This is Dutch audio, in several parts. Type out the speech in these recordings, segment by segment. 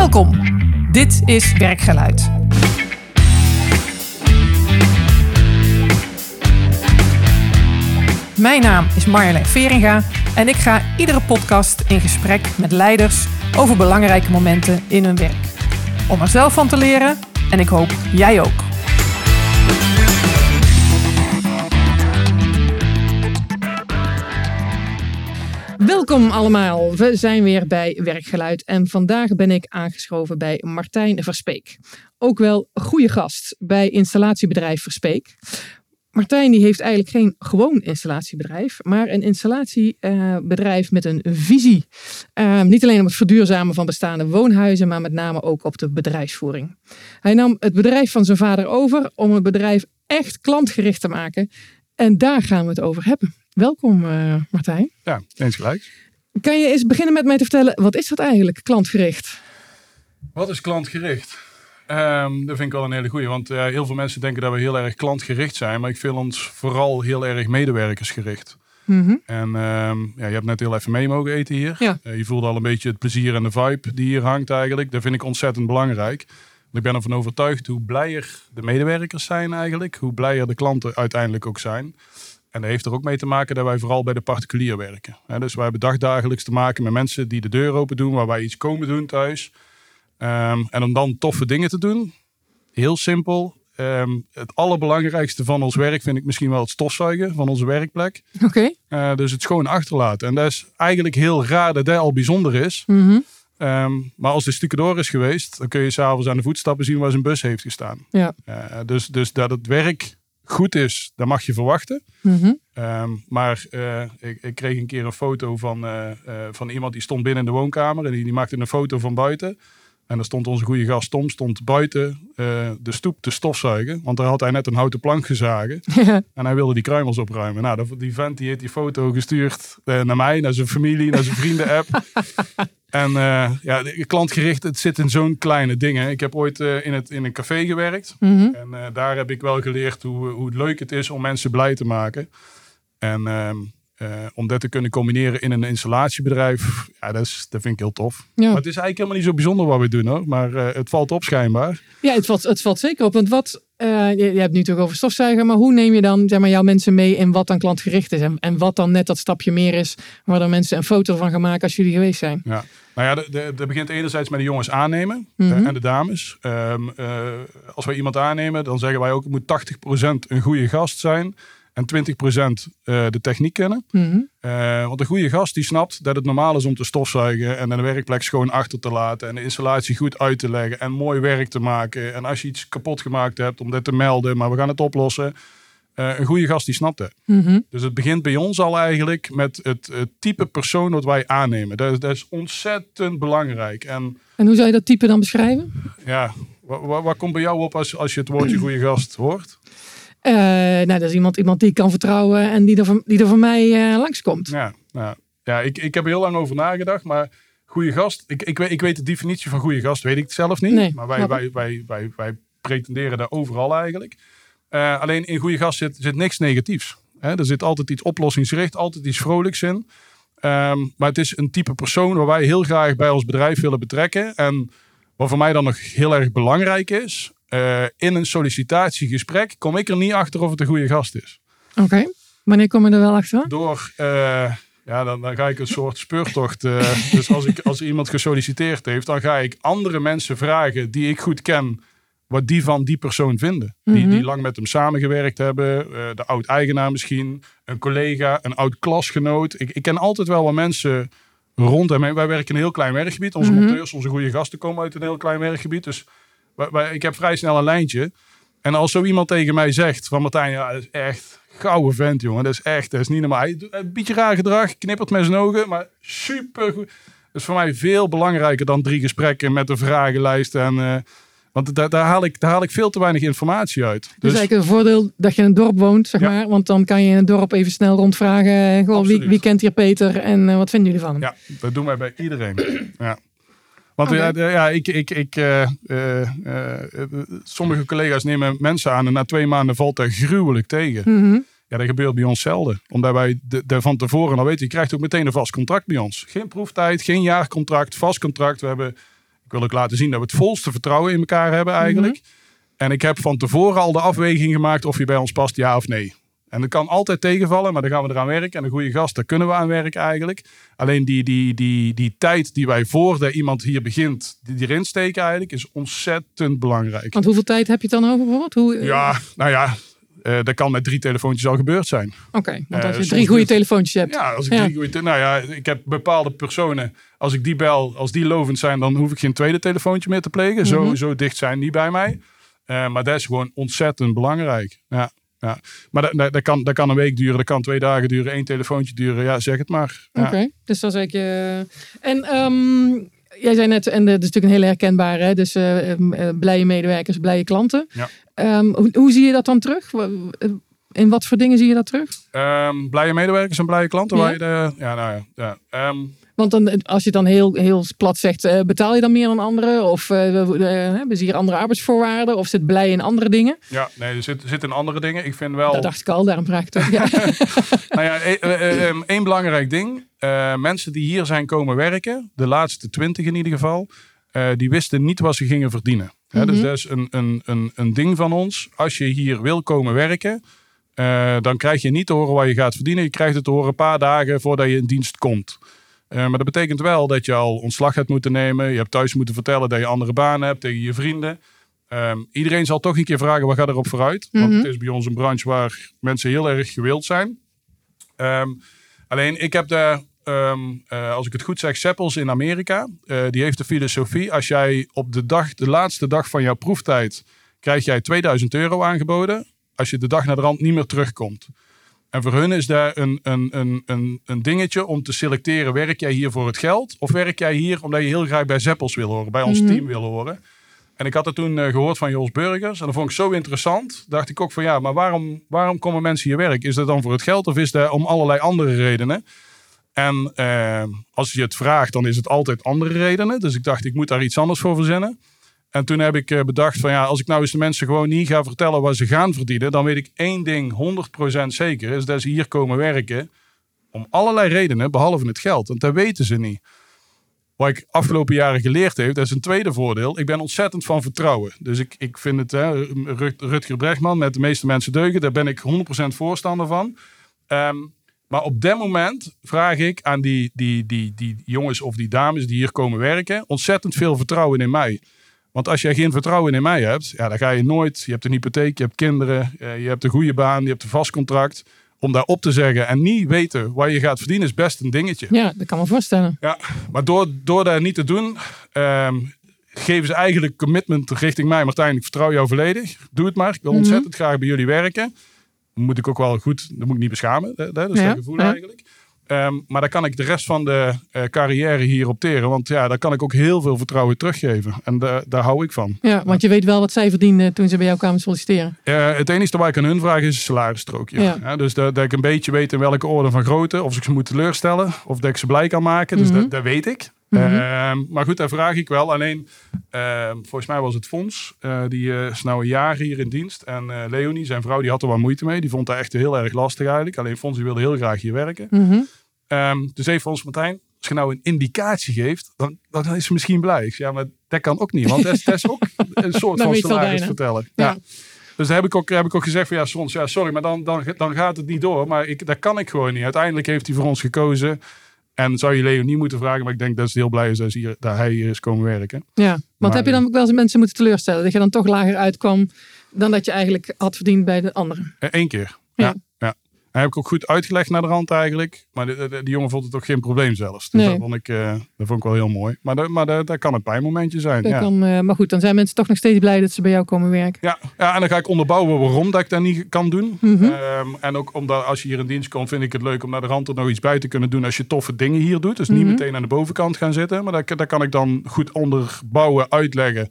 Welkom. Dit is Werkgeluid. Mijn naam is Marjolein Veringa en ik ga iedere podcast in gesprek met leiders over belangrijke momenten in hun werk. Om er zelf van te leren en ik hoop jij ook. Welkom allemaal. We zijn weer bij Werkgeluid en vandaag ben ik aangeschoven bij Martijn Verspeek. Ook wel goede gast bij installatiebedrijf Verspeek. Martijn die heeft eigenlijk geen gewoon installatiebedrijf, maar een installatiebedrijf met een visie. Uh, niet alleen op het verduurzamen van bestaande woonhuizen, maar met name ook op de bedrijfsvoering. Hij nam het bedrijf van zijn vader over om het bedrijf echt klantgericht te maken. En daar gaan we het over hebben. Welkom uh, Martijn. Ja, eens gelijk. Kan je eens beginnen met mij te vertellen, wat is dat eigenlijk, klantgericht? Wat is klantgericht? Um, dat vind ik wel een hele goeie, want uh, heel veel mensen denken dat we heel erg klantgericht zijn, maar ik vind ons vooral heel erg medewerkersgericht. Mm -hmm. En um, ja, je hebt net heel even mee mogen eten hier. Ja. Uh, je voelde al een beetje het plezier en de vibe die hier hangt eigenlijk. Dat vind ik ontzettend belangrijk. Ik ben ervan overtuigd hoe blijer de medewerkers zijn eigenlijk, hoe blijer de klanten uiteindelijk ook zijn. En dat heeft er ook mee te maken dat wij vooral bij de particulier werken. Dus wij hebben dagdagelijks te maken met mensen die de deur open doen, waar wij iets komen doen thuis. Um, en om dan toffe dingen te doen. Heel simpel. Um, het allerbelangrijkste van ons werk vind ik misschien wel het stofzuigen van onze werkplek. Oké. Okay. Uh, dus het schoon achterlaten. En dat is eigenlijk heel raar dat dat al bijzonder is. Mm -hmm. um, maar als de stucadoor is geweest, dan kun je s'avonds aan de voetstappen zien waar zijn bus heeft gestaan. Ja. Uh, dus, dus dat het werk goed is, dat mag je verwachten. Mm -hmm. um, maar uh, ik, ik, kreeg een keer een foto van, uh, uh, van iemand die stond binnen in de woonkamer. En die, die maakte een foto van buiten. En dan stond onze goede gast Tom stond buiten de stoep te stofzuigen. Want daar had hij net een houten plank gezagen. En hij wilde die kruimels opruimen. Nou, die vent die heeft die foto gestuurd naar mij, naar zijn familie, naar zijn vrienden-app. En uh, ja, klantgericht, het zit in zo'n kleine dingen. Ik heb ooit uh, in, het, in een café gewerkt. Mm -hmm. En uh, daar heb ik wel geleerd hoe, hoe leuk het is om mensen blij te maken. En ehm, om dat te kunnen combineren in een installatiebedrijf, ja, dat, is, dat vind ik heel tof. Ja. Maar het is eigenlijk helemaal niet zo bijzonder wat we doen hoor. Maar het valt op schijnbaar. Ja, het valt, het valt zeker op. Want wat, je, je, hebt nu toch over stofzuigen, maar hoe neem je dan zeg maar, jouw mensen mee in wat dan klantgericht is? En, en wat dan net dat stapje meer is, waar dan mensen een foto van gaan maken als jullie geweest zijn? Ja. Nou ja, dat begint enerzijds met de jongens aannemen mm -hmm. uh, en de dames. Um, uh, als wij iemand aannemen, dan zeggen wij ook... het moet 80% een goede gast zijn en 20% uh, de techniek kennen. Mm -hmm. want een goede gast die snapt dat het normaal is om te stofzuigen... en de werkplek schoon achter te laten... en de installatie goed uit te leggen en mooi werk te maken. En als je iets kapot gemaakt hebt, om dit te melden... maar we gaan het oplossen... Uh, een goede gast die snapt het. Mm -hmm. Dus het begint bij ons al eigenlijk met het, het type persoon wat wij aannemen. Dat is, dat is, ontzettend belangrijk. En, en hoe zou je dat type dan beschrijven? Ja, wat, wat komt bij jou op als, als je het woordje goede gast hoort? Uh, nou, dat is iemand, iemand die ik kan vertrouwen en die er van, die er van mij uh, langskomt. Ja, nou, ja ik, ik heb er heel lang over nagedacht, maar goede gast, ik, ik, weet, ik weet de definitie van goede gast, weet ik zelf niet. Nee, maar wij, wij, wij, wij, wij pretenderen daar overal eigenlijk. Uh, alleen in goede gast zit, zit niks negatiefs. Hè? Er zit altijd iets oplossingsgericht, altijd iets vrolijks in. Um, maar het is een type persoon waar wij heel graag bij ons bedrijf willen betrekken. En wat voor mij dan nog heel erg belangrijk is, uh, in een sollicitatiegesprek kom ik er niet achter of het een goede gast is. Oké, okay. wanneer kom je er wel achter? Door, uh, ja, dan, dan, ga ik een soort speurtocht. dus als, ik, als iemand gesolliciteerd heeft, dan ga ik andere mensen vragen die ik goed ken wat die van die persoon vinden. Mhm. Die, die lang met hem samengewerkt hebben. De oud-eigenaar misschien. Een collega, een oud-klasgenoot. Ik, ik ken altijd wel wat mensen rond hem. Wij werken in een heel klein werkgebied. Onze Mhm. monteurs, onze goede gasten komen uit een heel klein werkgebied. Dus ik heb vrij snel een lijntje. En als zo iemand tegen mij zegt van Martijn, ja, dat is echt gouden vent, jongen. Dat is echt, dat is niet normaal. Hij doet Een beetje raar gedrag, knippert met zijn ogen, maar super goed. Dat is voor mij veel belangrijker dan drie gesprekken met een vragenlijst en... Uh, want daar, daar, haal ik, daar haal ik veel te weinig informatie uit. Dus, eigenlijk een voordeel dat je in een dorp woont, zeg Ja. maar. Want dan kan je in het dorp even snel rondvragen. Goh, wie, Absoluut. wie kent hier Peter en uh, wat vinden jullie van hem? Ja, dat doen wij bij iedereen. ja. Want ja, ja, ik, ik, ik, eh, eh, eh, sommige collega's nemen mensen aan en na twee maanden valt dat gruwelijk tegen. Mhm. Ja, dat gebeurt bij ons zelden. Omdat wij de, de van tevoren al weten, je krijgt ook meteen een vast contract bij ons. Geen proeftijd, geen jaarcontract, vast contract. We hebben, ik Ik wil ook laten zien dat we het volste vertrouwen in elkaar hebben eigenlijk. Mhm. En ik heb van tevoren al de afweging gemaakt of je bij ons past, ja of nee. En dat kan altijd tegenvallen, maar dan gaan we eraan werken. En een goede gast, daar kunnen we aan werken eigenlijk. Alleen die, die, die, die tijd die wij voordat iemand hier begint, die erin steken eigenlijk, is ontzettend belangrijk. Want hoeveel tijd heb je het dan over bijvoorbeeld? Hoe, eh, Ja, nou ja, eh, dat kan met drie telefoontjes al gebeurd zijn. Oké, want Eh, als je soms drie goede telefoontjes hebt. Ja, als ik Ja. drie goeie te- nou ja, ik heb bepaalde personen. Als ik die bel, als die lovend zijn, dan hoef ik geen tweede telefoontje meer te plegen. Zo, Mhm. zo dicht zijn die bij mij. Eh, maar dat is gewoon ontzettend belangrijk. Ja, ja. Maar dat, dat, dat kan, dat kan een week duren, dat kan twee dagen duren, één telefoontje duren. Ja, zeg het maar. Ja. Oké, dus dan zeg ik je. En ehm, jij zei net, en dat is natuurlijk een hele herkenbare, hè? dus eh, eh, blije medewerkers, blije klanten. Ja. Ehm, hoe, hoe zie je dat dan terug? Eh, In wat voor dingen zie je dat terug? Ehm, blije medewerkers en blije klanten. Ja. Waar je de, ja, nou ja. ja. Want dan, als je dan heel, heel plat zegt, eh, betaal je dan meer dan anderen? Of eh, eh, hebben ze hier andere arbeidsvoorwaarden? Of zit blij in andere dingen? ja, nee, er zit- zitten andere dingen. Ik vind wel. Dat dacht ik al, daarom vraag ik ook. Ja. Nou ja, ehm, één belangrijk ding. Eh, mensen die hier zijn komen werken, de laatste twintig in ieder geval, die wisten niet wat ze gingen verdienen. Dus Mhm. dat is een, een, een, een ding van ons. Als je hier wil komen werken, dan krijg je niet te horen wat je gaat verdienen. Je krijgt het te horen een paar dagen voordat je in dienst komt. Eh, maar dat betekent wel dat je al ontslag hebt moeten nemen. Je hebt thuis moeten vertellen dat je andere banen hebt tegen je vrienden. Ehm, iedereen zal toch een keer vragen, wat gaat erop vooruit? Want Mhm. het is bij ons een branche waar mensen heel erg gewild zijn. Ehm, alleen ik heb de, ehm, eh, als ik het goed zeg, Seppels in Amerika. eh, die heeft de filosofie, als jij op de, dag, de laatste dag van jouw proeftijd, krijg jij 2000 euro aangeboden. Als je de dag naar de rand niet meer terugkomt. En voor hun is daar een, een, een, een, een dingetje om te selecteren. Werk jij hier voor het geld? Of werk jij hier omdat je heel graag bij Zeppels wil horen? Bij ons Mhm. team wil horen? En ik had het toen eh, gehoord van Jos Burgers. En dat vond ik zo interessant. Dacht ik ook van ja, maar waarom, waarom komen mensen hier werken? Is dat dan voor het geld of is dat om allerlei andere redenen? En eh, als je het vraagt, dan is het altijd andere redenen. Dus ik dacht, ik moet daar iets anders voor verzinnen. En toen heb ik eh, bedacht van ja, als ik nou eens de mensen gewoon niet ga vertellen wat ze gaan verdienen, dan weet ik één ding 100% zeker, is dat ze hier komen werken om allerlei redenen, behalve het geld. Want dat weten ze niet. Wat ik afgelopen jaren geleerd heb, dat is een tweede voordeel. Ik ben ontzettend van vertrouwen. Dus ik, ik vind het, hè, Rut- Rutger Brechtman, met de meeste mensen deugen, daar ben ik 100% voorstander van. Ehm, maar op dat moment vraag ik aan die, die, die, die jongens of die dames die hier komen werken, ontzettend veel vertrouwen in mij. Want als jij geen vertrouwen in mij hebt, ja, dan ga je nooit. Je hebt een hypotheek, je hebt kinderen, eh, je hebt een goede baan, je hebt een vast contract. Om daar op te zeggen en niet weten waar je gaat verdienen, is best een dingetje. ja, dat kan me voorstellen. Ja, maar door, door dat niet te doen, ehm, geven ze eigenlijk commitment richting mij. Martijn, ik vertrouw jou volledig. Doe het maar. Ik wil Mhm. ontzettend graag bij jullie werken. Moet ik ook wel goed, dat moet ik niet beschamen. hè, Dat is Ja, dat gevoel ja. eigenlijk. Ehm, maar dan kan ik de rest van de eh, carrière hier opteren. Want ja, daar kan ik ook heel veel vertrouwen teruggeven. En da- daar hou ik van. Ja, want je weet wel wat zij verdienden toen ze bij jou kwamen solliciteren. Eh, het enige waar ik aan hun vraag is een salarisstrookje. Ja. Dus dat, dat ik een beetje weet in welke orde van grootte. Of ik ze moet teleurstellen. Of dat ik ze blij kan maken. Dus Mhm. dat, dat weet ik. Mhm. Ehm, maar goed, daar vraag ik wel. Alleen, ehm, volgens mij was het Fons. eh, die is nou een jaar hier in dienst. En Leonie, zijn vrouw, die had er wel moeite mee. Die vond dat echt heel erg lastig eigenlijk. Alleen Fons die wilde heel graag hier werken. Mhm. Ehm, dus heeft Fons Martijn, als je nou een indicatie geeft, dan, dan is ze misschien blij. Ik zeg, ja, maar dat kan ook niet. Want dat is, dat is ook een soort Dan van salaris vertellen. Ja. Ja. Dus daar heb ik ook, heb ik ook gezegd van ja, Sons, ja, sorry, maar dan, dan, dan gaat het niet door. Maar ik, dat kan ik gewoon niet. Uiteindelijk heeft hij voor ons gekozen. En zou je Leo niet moeten vragen, maar ik denk dat ze heel blij is dat, ze hier, dat hij hier is komen werken. Ja, want Maar, heb je dan ook wel eens mensen moeten teleurstellen? Dat je dan toch lager uitkwam dan dat je eigenlijk had verdiend bij de anderen? Eén keer. Ja. Ja. En heb ik ook goed uitgelegd naar de rand eigenlijk. Maar de, de- de- die jongen vond het ook geen probleem zelfs. Dus Nee. dat, vond ik, eh, dat vond ik wel heel mooi. Maar, dat, maar dat kan een pijnmomentje zijn. Ja. kan, eh, maar goed, dan zijn mensen toch nog steeds blij dat ze bij jou komen werken. Ja, ja, en dan ga ik onderbouwen waarom dat ik dat niet kan doen. Mhm. Ehm, en ook omdat als je hier in dienst komt, vind ik het leuk om naar de rand er nog iets bij te kunnen doen als je toffe dingen hier doet. Dus niet Mhm. meteen aan de bovenkant gaan zitten, maar dat, dat kan ik dan goed onderbouwen, uitleggen.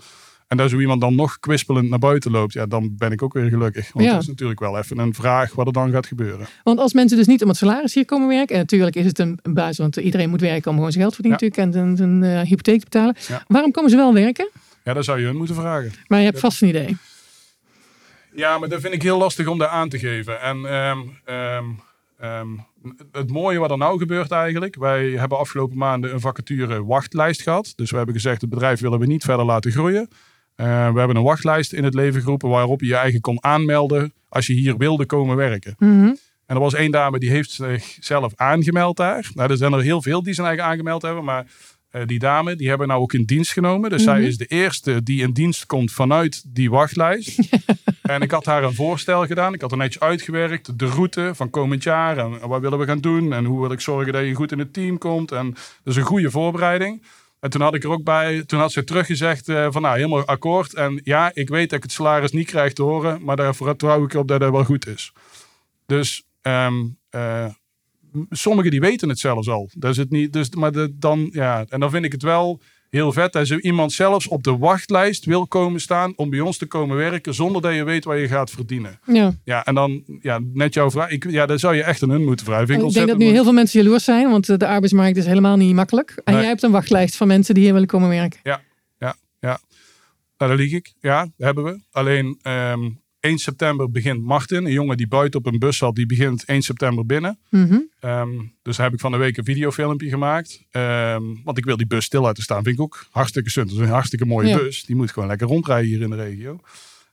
En dat zo iemand dan nog kwispelend naar buiten loopt, ja, dan ben ik ook weer gelukkig. Want Ja. dat is natuurlijk wel even een vraag wat er dan gaat gebeuren. Want als mensen dus niet om het salaris hier komen werken, en natuurlijk is het een, een basis, want iedereen moet werken om gewoon zijn geld te verdienen natuurlijk en zijn, zijn eh, hypotheek te betalen. Ja. Waarom komen ze wel werken? Ja, dat zou je hun moeten vragen. Maar je hebt vast een idee. Ja, maar dat vind ik heel lastig om daar aan te geven. En ehm, ehm, ehm, het mooie wat er nou gebeurt eigenlijk. Wij hebben afgelopen maanden een vacature wachtlijst gehad. Dus we hebben gezegd, het bedrijf willen we niet verder laten groeien. Uh, we hebben een wachtlijst in het leven geroepen waarop je je eigen kon aanmelden als je hier wilde komen werken. Mhm. En er was één dame die heeft zichzelf aangemeld daar. Nou, er zijn er heel veel die zijn eigen aangemeld hebben, maar uh, die dame die hebben nou ook in dienst genomen. Dus zij Mhm. is de eerste die in dienst komt vanuit die wachtlijst. en ik had haar een voorstel gedaan. Ik had er netjes uitgewerkt. De route van komend jaar. En wat willen we gaan doen. En hoe wil ik zorgen dat je goed in het team komt. En dus een goede voorbereiding. En toen had ik er ook bij, toen had ze teruggezegd uh, van nou helemaal akkoord. En ja, ik weet dat ik het salaris niet krijg te horen. Maar daar vertrouw ik op dat het wel goed is. Dus um, sommigen die weten het zelfs al. Dat is het niet, dus, maar de, dan, ja, en dan vind ik het wel heel vet zo iemand zelfs op de wachtlijst wil komen staan om bij ons te komen werken zonder dat je weet waar je gaat verdienen. Ja. Ja, en dan ja, net jouw vraag. Ik, ja, daar zou je echt een hun moeten vragen. Ik, ik denk dat nu heel veel mensen jaloers zijn, want de arbeidsmarkt is helemaal niet makkelijk. En nee. jij hebt een wachtlijst van mensen die hier willen komen werken. Ja, ja, ja. Nou, daar lieg ik. Ja, hebben we. Alleen um, 1 september begint Martin, een jongen die buiten op een bus zat, die begint 1 september binnen. Mm -hmm. um, dus daar heb ik van de week een videofilmpje gemaakt. Um, want ik wil die bus stil laten staan. Vind ik ook hartstikke sunt. Dat is een hartstikke mooie Ja. bus. Die moet gewoon lekker rondrijden hier in de regio.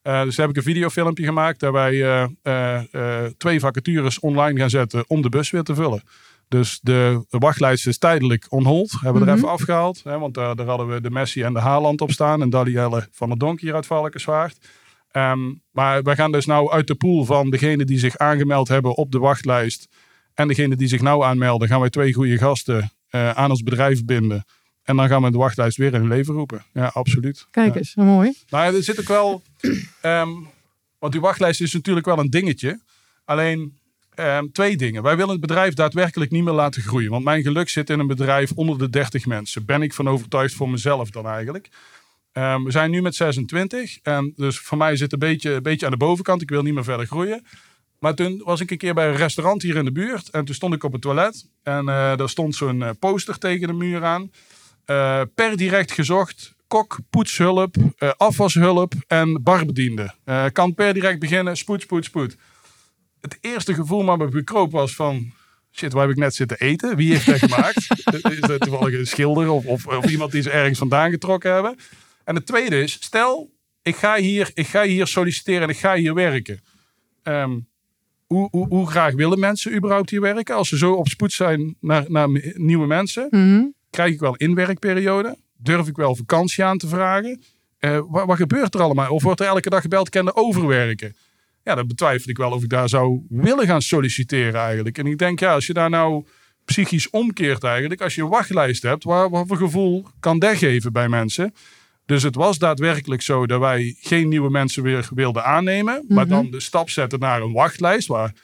Uh, dus daar heb ik een videofilmpje gemaakt. Daar wij uh, uh, twee vacatures online gaan zetten om de bus weer te vullen. Dus de wachtlijst is tijdelijk on hold. Hebben we Mhm. er even afgehaald. Hè, want daar, daar hadden we de Messi en de Haaland op staan. En Dalielle van der Donk hier uit Valkenswaard. Um, maar we gaan dus nou uit de pool van degene die zich aangemeld hebben op de wachtlijst en degene die zich nou aanmelden, gaan wij twee goede gasten uh, aan ons bedrijf binden. En dan gaan we de wachtlijst weer in het leven roepen. Ja, absoluut. Kijk ja. eens, mooi. Nou, er zit ook wel. Um, want die wachtlijst is natuurlijk wel een dingetje. Alleen um, twee dingen. Wij willen het bedrijf daadwerkelijk niet meer laten groeien. Want mijn geluk zit in een bedrijf onder de 30 mensen. Ben ik van overtuigd voor mezelf dan eigenlijk. Um, we zijn nu met 26. En dus voor mij zit het een beetje, een beetje aan de bovenkant. Ik wil niet meer verder groeien. Maar toen was ik een keer bij een restaurant hier in de buurt. En toen stond ik op het toilet. En uh, daar stond zo'n uh, poster tegen de muur aan. Uh, per direct gezocht. Kok, poetshulp, uh, afwashulp en barbediende. Kan per direct beginnen. Spoed, spoed, spoed. Het eerste gevoel maar me bekroop was van... Shit, waar heb ik net zitten eten? Wie heeft dat gemaakt? is dat toevallig een schilder of, of, of iemand die ze ergens vandaan getrokken hebben? En het tweede is, stel, ik ga hier, ik ga hier solliciteren en ik ga hier werken. Um, hoe, hoe, hoe, graag willen mensen überhaupt hier werken? Als ze zo op spoed zijn naar, naar nieuwe mensen, mm -hmm. krijg ik wel inwerkperiode? Durf ik wel vakantie aan te vragen? Uh, wat, wat, gebeurt er allemaal? Of wordt er elke dag gebeld, kan er overwerken? Ja, dat betwijfel ik wel of ik daar zou willen gaan solliciteren eigenlijk. En ik denk, ja, als je daar nou psychisch omkeert eigenlijk, als je een wachtlijst hebt, wat, wat voor gevoel kan dat geven bij mensen? Dus het was daadwerkelijk zo dat wij geen nieuwe mensen weer wilden aannemen. Mm -hmm. Maar dan de stap zetten naar een wachtlijst. Waar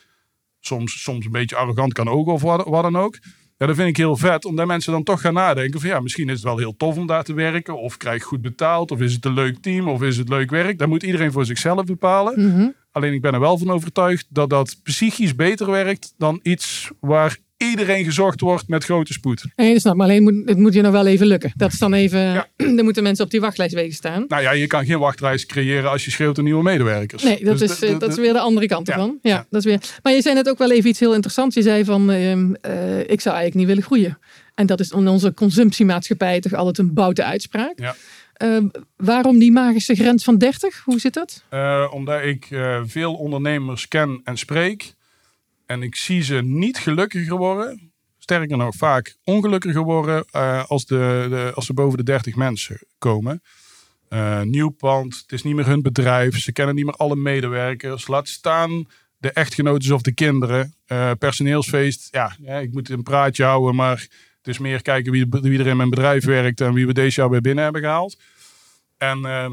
soms, soms een beetje arrogant kan ook of wat, wat dan ook. Ja, dat vind ik heel vet. Omdat mensen dan toch gaan nadenken van ja, misschien is het wel heel tof om daar te werken. Of krijg ik goed betaald. Of is het een leuk team. Of is het leuk werk. Dat moet iedereen voor zichzelf bepalen. Mm -hmm. Alleen ik ben er wel van overtuigd dat dat psychisch beter werkt dan iets waar iedereen gezocht wordt met grote spoed. Nee, snap maar alleen moet, het moet je nog wel even lukken. Dat is dan even, ja. dan moeten mensen op die wachtlijst wegen staan. Nou ja, je kan geen wachtlijst creëren als je schreeuwt een nieuwe medewerkers. Nee, dat, Dus is, de- dat is weer de andere kant Ja, ervan. Ja, ja. Dat is weer. Maar je zei net ook wel even iets heel interessants. Je zei van, ehm, eh, ik zou eigenlijk niet willen groeien. En dat is in onze consumptiemaatschappij toch altijd een boute uitspraak. Ja. Ehm, waarom die magische grens van 30? Hoe zit dat? Eh, omdat ik eh, veel ondernemers ken en spreek. En ik zie ze niet gelukkiger worden. Sterker nog, vaak ongelukkiger worden eh, als, de, de, als ze boven de 30 mensen komen. Eh, nieuw pand, het is niet meer hun bedrijf. Ze kennen niet meer alle medewerkers. Laat staan de echtgenoten of de kinderen. Eh, personeelsfeest, ja, ja, ik moet een praatje houden. Maar het is meer kijken wie, wie er in mijn bedrijf werkt. En wie we deze jaar weer binnen hebben gehaald. En ehm,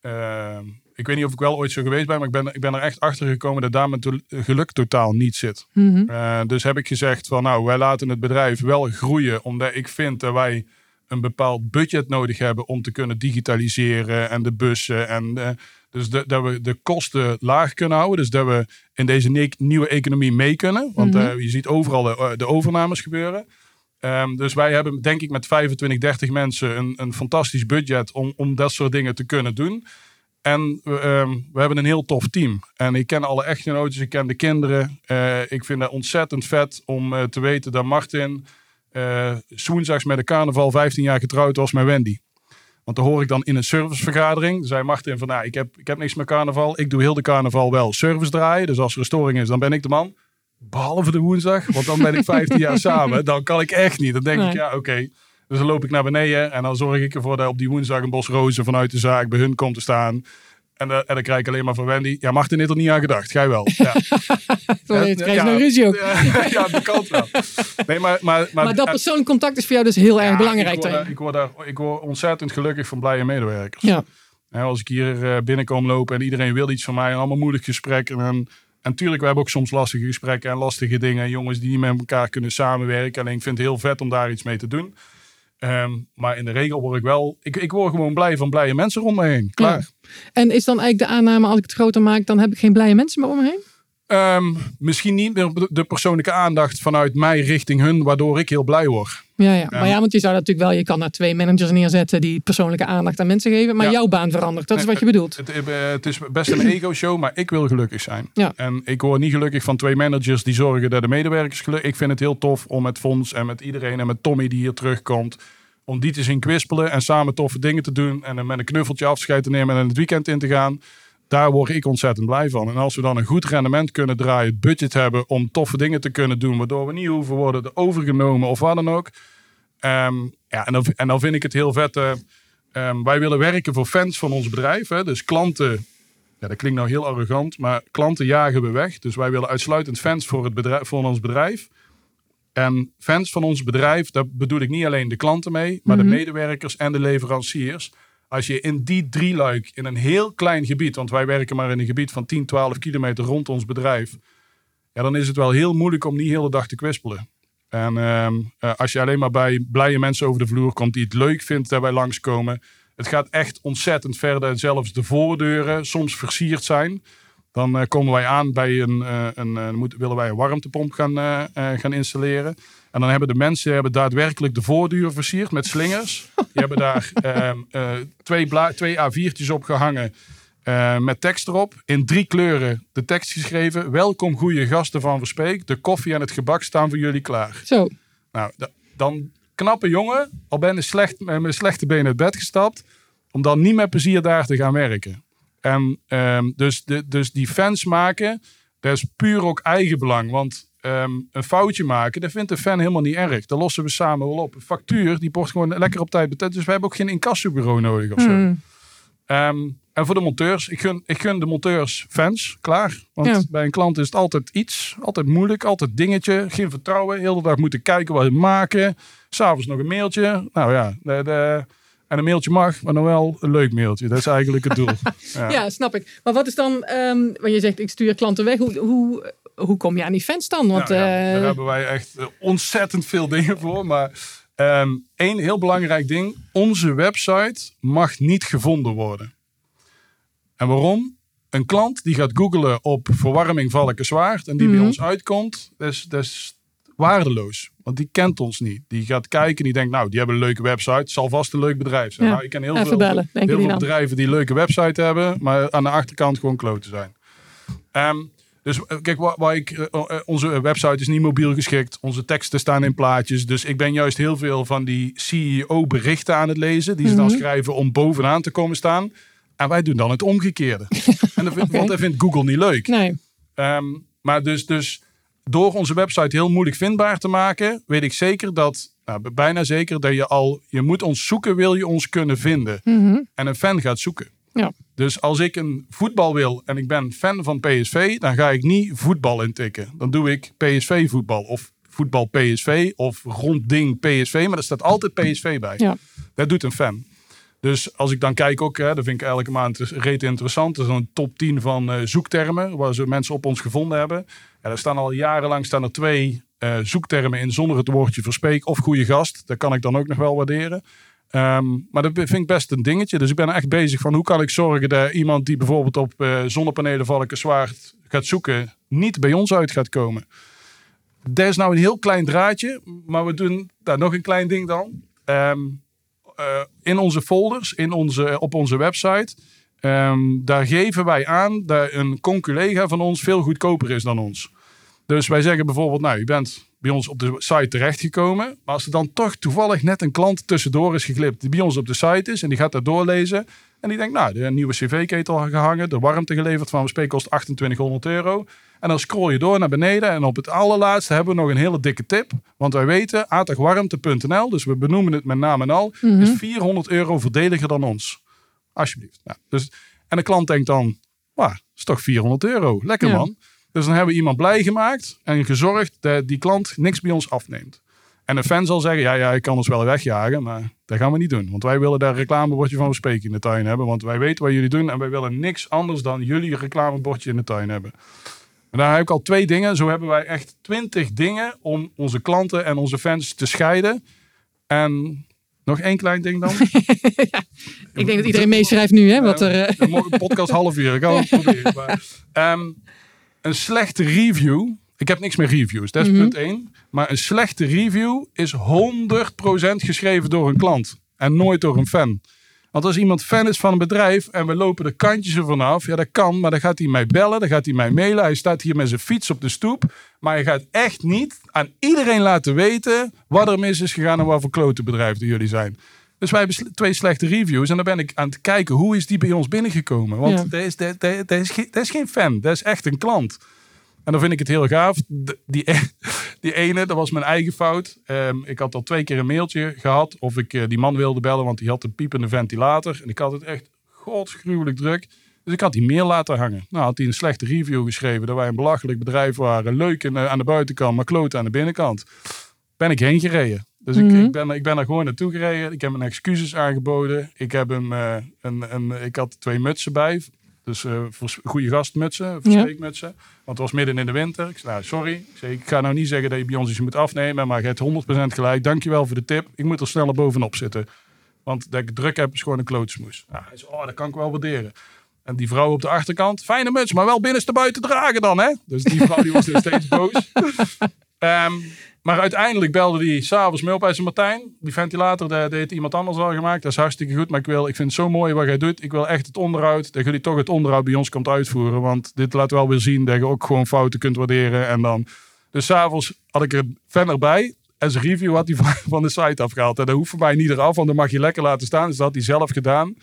ehm, ik weet niet of ik wel ooit zo geweest ben, maar ik ben, ik ben er echt achter gekomen dat daar mijn to- geluk totaal niet zit. Mhm. Eh, dus heb ik gezegd van nou, wij laten het bedrijf wel groeien, omdat ik vind dat wij een bepaald budget nodig hebben om te kunnen digitaliseren en de bussen en eh, dus de- dat we de kosten laag kunnen houden. Dus dat we in deze nie- nieuwe economie mee kunnen. Want Mhm. eh, je ziet overal de, de overnames gebeuren. Ehm, dus wij hebben denk ik met 25, 30 mensen een, een fantastisch budget om, om dat soort dingen te kunnen doen. En ehm, we hebben een heel tof team. En ik ken alle echtgenoten, ik ken de kinderen. Uh, ik vind het ontzettend vet om uh, te weten dat Martin uh, woensdags met de carnaval 15 jaar getrouwd was met Wendy. Want dan hoor ik dan in een servicevergadering. Zei Martin van, nou, ik heb, ik heb niks met carnaval. Ik doe heel de carnaval wel service draaien. Dus als er een storing is, dan ben ik de man. Behalve de woensdag, want dan ben ik 15 jaar samen. Dan kan ik echt niet. Dan denk nee. ik, ja, oké. Okay. Dus dan loop ik naar beneden en dan zorg ik ervoor dat op die woensdag een bos rozen vanuit de zaak bij hun komt te staan. En, uh, en dan krijg ik alleen maar van Wendy. Ja, Martin heeft er niet aan gedacht. Gij wel. Ja. Ja, krijg je ja, ruzie ook. ja, dat kan wel. Nee, maar, maar, maar, maar dat persoonlijk contact is voor jou dus heel erg belangrijk. Ik word, ik, word daar, ik word ontzettend gelukkig van blije medewerkers. Ja. Als ik hier binnenkom lopen en iedereen wil iets van mij. En allemaal moeilijk gesprekken. En, en natuurlijk, we hebben ook soms lastige gesprekken en lastige dingen. En jongens die niet met elkaar kunnen samenwerken. Alleen ik vind het heel vet om daar iets mee te doen. Um, maar in de regel word ik wel, ik, ik word gewoon blij van blije mensen om me heen. Klaar. En is dan eigenlijk de aanname, als ik het groter maak, dan heb ik geen blije mensen meer om me heen? Um, misschien niet de persoonlijke aandacht vanuit mij richting hun, waardoor ik heel blij word. Ja, ja. maar ja, want je zou natuurlijk wel, je kan er twee managers neerzetten die persoonlijke aandacht aan mensen geven, maar jouw baan verandert. Dat is wat je bedoelt. Het, het, het is best een ego-show, maar ik wil gelukkig zijn. Ja. En ik word niet gelukkig van twee managers die zorgen dat de medewerkers gelukkig. Ik vind het heel tof om met Fons en met iedereen en met Tommy die hier terugkomt om die te zien kwispelen en samen toffe dingen te doen. En met een knuffeltje afscheid te nemen en het weekend in te gaan. Daar word ik ontzettend blij van. En als we dan een goed rendement kunnen draaien, het budget hebben om toffe dingen te kunnen doen, waardoor we niet hoeven worden overgenomen of wat dan ook. Um, ja, en, dan, en dan vind ik het heel vet. Uh, um, wij willen werken voor fans van ons bedrijf. Hè? Dus klanten, ja, dat klinkt nou heel arrogant, maar klanten jagen we weg. Dus wij willen uitsluitend fans voor, het bedrijf, voor ons bedrijf. En fans van ons bedrijf, daar bedoel ik niet alleen de klanten mee, maar de medewerkers en de leveranciers. Als je in die drie luik, in een heel klein gebied, want wij werken maar in een gebied van 10, 12 kilometer rond ons bedrijf, ja, dan is het wel heel moeilijk om niet de dag te kwispelen. En uh, als je alleen maar bij blije mensen over de vloer komt die het leuk vindt dat wij langskomen, het gaat echt ontzettend verder. Zelfs de voordeuren soms versierd zijn. Dan uh, komen wij aan bij een, uh, een uh, moet, willen wij een warmtepomp gaan, gaan installeren. En dan hebben de mensen hebben daadwerkelijk de voordeur versierd met slingers. Die hebben daar ehm, twee, twee A4'tjes op gehangen met tekst erop. In drie kleuren de tekst geschreven. Welkom goede gasten van Verspeek. De koffie en het gebak staan voor jullie klaar. Zo. Nou, dan knappe jongen, al ben je slecht, met mijn slechte benen uit bed gestapt. Om dan niet met plezier daar te gaan werken. En um, dus, de, dus die fans maken, dat is puur ook eigenbelang. Want um, een foutje maken, dat vindt de fan helemaal niet erg. Dat lossen we samen wel op. Een factuur, die wordt gewoon lekker op tijd betaald. Dus we hebben ook geen incassobureau nodig of zo. Mm. Um, en voor de monteurs, ik gun, ik gun de monteurs fans, klaar. Want ja. bij een klant is het altijd iets, altijd moeilijk, altijd dingetje, geen vertrouwen. Heel de dag moeten kijken wat ze maken. S'avonds nog een mailtje. Nou ja, de, de en een mailtje mag, maar dan wel een leuk mailtje. Dat is eigenlijk het doel. ja. ja snap ik. Maar wat is dan, um, want je zegt ik stuur klanten weg. Hoe, hoe, hoe kom je aan die fans dan? Want, ja, ja, daar hebben wij echt ontzettend veel dingen voor. Maar um, één heel belangrijk ding. Onze website mag niet gevonden worden. En waarom? Een klant die gaat googlen op verwarming Valkenswaard en die mm -hmm. bij mhm. ons uitkomt, dat is, dat is waardeloos. Want die kent ons niet. Die gaat kijken die denkt, nou, die hebben een leuke website. Het zal vast een leuk bedrijf zijn. Nou, ik ken heel veel, bellen, heel veel bedrijven die een leuke website hebben, maar aan de achterkant gewoon kloten zijn. Um, dus eh, kijk, waar, waar ik, uh, onze website is niet mobiel geschikt. Onze teksten staan in plaatjes. Dus ik ben juist heel veel van die CEO-berichten aan het lezen. Die ze dan mhm. schrijven om bovenaan te komen staan. En wij doen dan het omgekeerde. en dat okay. Want dat vindt Google niet leuk. Nee. Um, maar dus, dus door onze website heel moeilijk vindbaar te maken, weet ik zeker dat, nou, bijna zeker, dat je al, je moet ons zoeken, wil je ons kunnen vinden. Mm -hmm. En een fan gaat zoeken. Ja. Dus als ik een voetbal wil en ik ben fan van PSV, dan ga ik niet voetbal intikken. Dan doe ik PSV voetbal of voetbal PSV of rondding PSV, maar er staat altijd PSV bij. Ja. Dat doet een fan. Dus als ik dan kijk ook, hè, dat vind ik elke maand reet interessant. Dat is een top 10 van uh, zoektermen waar ze mensen op ons gevonden hebben. Ja, er staan al jarenlang staan er twee uh, zoektermen in zonder het woordje verspeek of goede gast. Dat kan ik dan ook nog wel waarderen. Um, maar dat vind ik best een dingetje. Dus ik ben echt bezig van hoe kan ik zorgen dat iemand die bijvoorbeeld op uh, zonnepanelen Valkenswaard gaat zoeken, niet bij ons uit gaat komen. Dat is nou een heel klein draadje, maar we doen daar nog een klein ding dan. Um, uh, in onze folders, in onze, op onze website, Ehm, daar geven wij aan dat een conculega van ons veel goedkoper is dan ons. Dus wij zeggen bijvoorbeeld, nou, je bent bij ons op de site terechtgekomen. Maar als er dan toch toevallig net een klant tussendoor is geglipt die bij ons op de site is en die gaat daar doorlezen. En die denkt, nou, de nieuwe cv-ketel gehangen, de warmte geleverd van WSP kost 2800 euro. En dan scroll je door naar beneden en op het allerlaatste hebben we nog een hele dikke tip. Want wij weten, atagwarmte.nl, dus we benoemen het met naam en al, is 400 euro voordeliger dan ons. Alsjeblieft. Nou, dus, en de klant denkt dan, wauw, is toch 400 euro. Lekker Ja. man. Dus dan hebben we iemand blij gemaakt en gezorgd dat die klant niks bij ons afneemt. En een fan zal zeggen, ja, ja, ik kan ons wel wegjagen, maar dat gaan we niet doen. Want wij willen daar reclamebordje van spreken in de tuin hebben. Want wij weten wat jullie doen en wij willen niks anders dan jullie reclamebordje in de tuin hebben. En daar heb ik al twee dingen. Zo hebben wij echt twintig dingen om onze klanten en onze fans te scheiden. En nog één klein ding dan. Ik denk dat iedereen meeschrijft nu, hè? Wat er, eh, podcast half uur. Ik ga het proberen. Maar, ehm, een slechte review. Ik heb niks meer reviews. Dat is Mhm. punt één. Maar een slechte review is 100% geschreven door een klant. En nooit door een fan. Want als iemand fan is van een bedrijf en we lopen de kantjes ervan af, ja dat kan, maar dan gaat hij mij bellen, dan gaat hij mij mailen. Hij staat hier met zijn fiets op de stoep. Maar je gaat echt niet aan iedereen laten weten wat er mis is gegaan en wat voor klote bedrijf jullie zijn. Dus wij hebben twee slechte reviews en dan ben ik aan het kijken hoe is die bij ons binnengekomen. Want Ja. dat, is, dat, dat, dat is, geen- dat is geen fan, dat is echt een klant. En dan vind ik het heel gaaf. Die, e- die ene, dat was mijn eigen fout. Ehm, ik had al twee keer een mailtje gehad of ik eh, die man wilde bellen, want die had een piepende ventilator. En ik had het echt godsgruwelijk druk. Dus ik had die mail laten hangen. Nou had hij een slechte review geschreven dat wij een belachelijk bedrijf waren. Leuk aan de buitenkant, maar kloot aan de binnenkant. Ben ik heen gereden. Dus ik, Mhm. ik, ben, ik ben er gewoon naartoe gereden. Ik heb hem excuses aangeboden. Ik, heb hem, eh, een, een, ik had twee mutsen bij. Dus voor goede gastmutsen, verspreekmutsen. Want het was midden in de winter. Ik zei, nou, sorry. Ik, zei, ik ga nou niet zeggen dat je bij ons iets moet afnemen. Maar je hebt 100% gelijk. Dankjewel voor de tip. Ik moet er sneller bovenop zitten. Want dat ik druk heb is gewoon een klootsmoes. Nou, hij zei, oh, dat kan ik wel waarderen. En die vrouw op de achterkant, fijne muts, maar wel binnenste buiten dragen dan, hè? Dus die vrouw die was nog steeds boos. Ehm, maar uiteindelijk belde hij s'avonds me op. Hij zei, Martijn, die ventilator, dat heeft iemand anders al gemaakt. Dat is hartstikke goed, maar ik, wil, ik vind het zo mooi wat jij doet. Ik wil echt het onderhoud, dat jullie toch het onderhoud bij ons komt uitvoeren. Want dit laat wel weer zien dat je ook gewoon fouten kunt waarderen. En dan... Dus s'avonds had ik er fan erbij. En zijn review had hij van, van de site afgehaald. En dat hoeft voor mij niet eraf, want dan mag je lekker laten staan. Dus dat had hij zelf gedaan.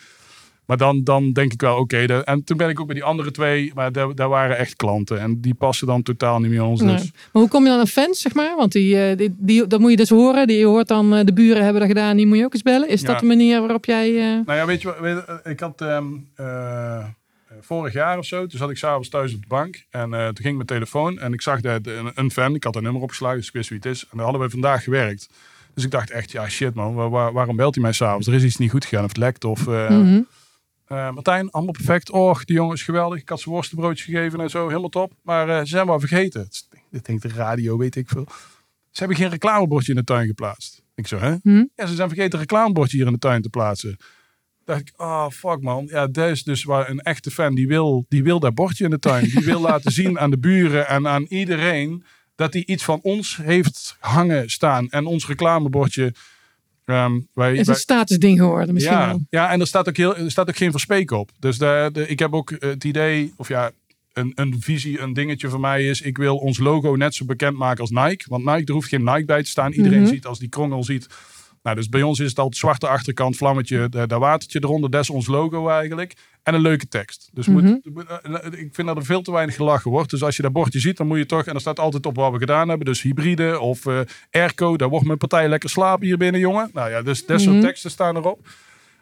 Maar dan, dan denk ik wel, oké. en toen ben ik ook bij die andere twee, maar daar, daar waren echt klanten. En die passen dan totaal niet meer ons. nee. Dus Maar hoe kom je dan aan fans, zeg maar? Want die, eh, die, die, dat moet je dus horen. Die hoort dan, eh, de buren hebben dat gedaan, die moet je ook eens bellen. Is Ja. dat de manier waarop jij... eh, Nou ja, weet je wat? weet je, Ik had ehm, eh, vorig jaar of zo, toen zat ik s'avonds thuis op de bank. En toen ging mijn telefoon en ik zag dat een, een fan, ik had een nummer opgeslagen, dus ik wist wie het is. En daar hadden we vandaag gewerkt. Dus ik dacht echt, ja shit man, waar- waar- waarom belt hij mij s'avonds? Er is iets niet goed gegaan of het lekt of... mhm. Eh, Martijn, allemaal perfect. Och, die jongen is geweldig. Ik had ze worstenbroodjes gegeven en zo, helemaal top. Maar eh, ze zijn wel vergeten. Dit denkt de radio, weet ik veel. Ze hebben geen reclamebordje in de tuin geplaatst. Ik zo, hè? Hm? Ja, ze zijn vergeten een reclamebordje hier in de tuin te plaatsen. dacht ik, oh fuck man. Ja, dat is dus waar een echte fan, die wil, die wil dat bordje in de tuin. Die wil laten zien aan de buren en aan iedereen dat hij iets van ons heeft hangen staan. En ons reclamebordje... ehm wij, is een wij- statusding geworden misschien ja, wel. ja, en er staat ook, heel, er staat ook geen verspeek op. Dus de, de, ik heb ook het idee, of ja, een, een visie, een dingetje voor mij is... ik wil ons logo net zo bekend maken als Nike. Want Nike, er hoeft geen Nike bij te staan. Iedereen Mhm. ziet als die krongel ziet... Nou, dus bij ons is het altijd zwarte achterkant, vlammetje, da- daar watertje eronder. Dat is ons logo eigenlijk. En een leuke tekst. Dus moet, moet- eh, ik vind dat er veel te weinig gelachen wordt. Dus als je dat bordje ziet, dan moet je toch... En er staat altijd op wat we gedaan hebben. Dus hybride of eh airco. Daar wordt mijn partij lekker slapen hier binnen, jongen. Nou ja, dus dat soort Mhm. teksten staan erop.